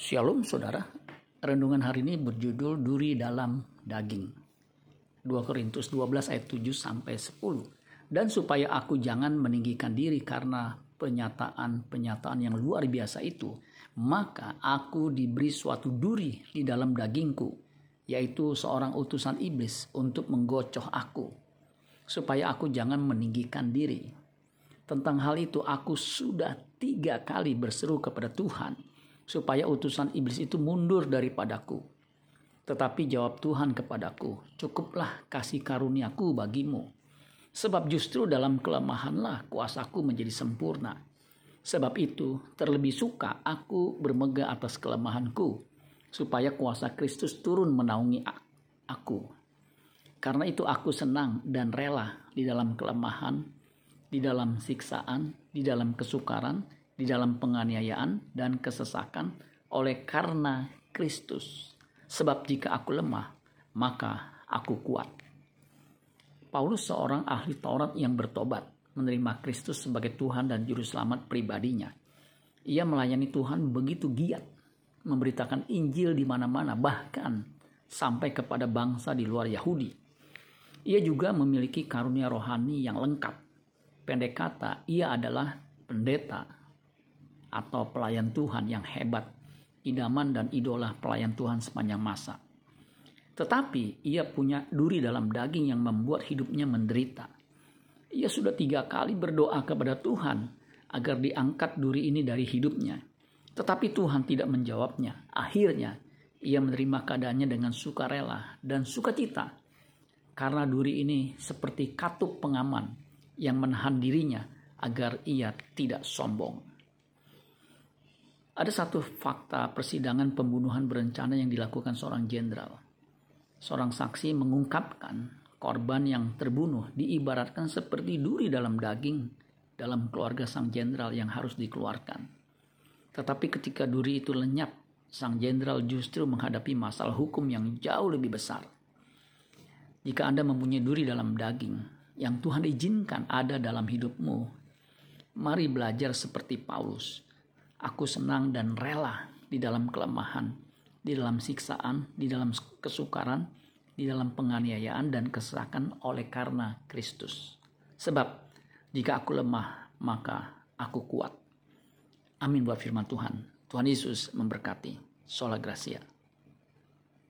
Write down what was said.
Shalom saudara, renungan hari ini berjudul Duri dalam Daging. 2 Korintus 12 ayat 7 sampai 10. Dan supaya aku jangan meninggikan diri karena penyataan-penyataan yang luar biasa itu, maka aku diberi suatu duri di dalam dagingku, yaitu seorang utusan iblis untuk menggocoh aku, supaya aku jangan meninggikan diri. Tentang hal itu aku sudah tiga kali berseru kepada Tuhan, supaya utusan iblis itu mundur daripadaku. Tetapi jawab Tuhan kepadaku, cukuplah kasih karuniaku bagimu. Sebab justru dalam kelemahanlah kuasaku menjadi sempurna. Sebab itu terlebih suka aku bermegah atas kelemahanku, supaya kuasa Kristus turun menaungi aku. Karena itu aku senang dan rela di dalam kelemahan, di dalam siksaan, di dalam kesukaran, di dalam penganiayaan dan kesesakan oleh karena Kristus. Sebab jika aku lemah, maka aku kuat. Paulus seorang ahli Taurat yang bertobat, menerima Kristus sebagai Tuhan dan Juru Selamat pribadinya. Ia melayani Tuhan begitu giat, memberitakan Injil di mana-mana, bahkan sampai kepada bangsa di luar Yahudi. Ia juga memiliki karunia rohani yang lengkap. Pendek kata, ia adalah pendeta atau pelayan Tuhan yang hebat, idaman dan idola pelayan Tuhan sepanjang masa. Tetapi ia punya duri dalam daging yang membuat hidupnya menderita. Ia sudah tiga kali berdoa kepada Tuhan agar diangkat duri ini dari hidupnya. Tetapi Tuhan tidak menjawabnya. Akhirnya ia menerima keadaannya dengan sukarela dan sukacita. Karena duri ini seperti katup pengaman yang menahan dirinya agar ia tidak sombong. Ada satu fakta persidangan pembunuhan berencana yang dilakukan seorang jenderal. Seorang saksi mengungkapkan korban yang terbunuh diibaratkan seperti duri dalam daging dalam keluarga sang jenderal yang harus dikeluarkan. Tetapi ketika duri itu lenyap, sang jenderal justru menghadapi masalah hukum yang jauh lebih besar. Jika Anda mempunyai duri dalam daging yang Tuhan izinkan ada dalam hidupmu, mari belajar seperti Paulus Aku senang dan rela di dalam kelemahan, di dalam siksaan, di dalam kesukaran, di dalam penganiayaan dan kesesakan oleh karena Kristus. Sebab jika aku lemah, maka aku kuat. Amin buat firman Tuhan. Tuhan Yesus memberkati. Sola Gracia.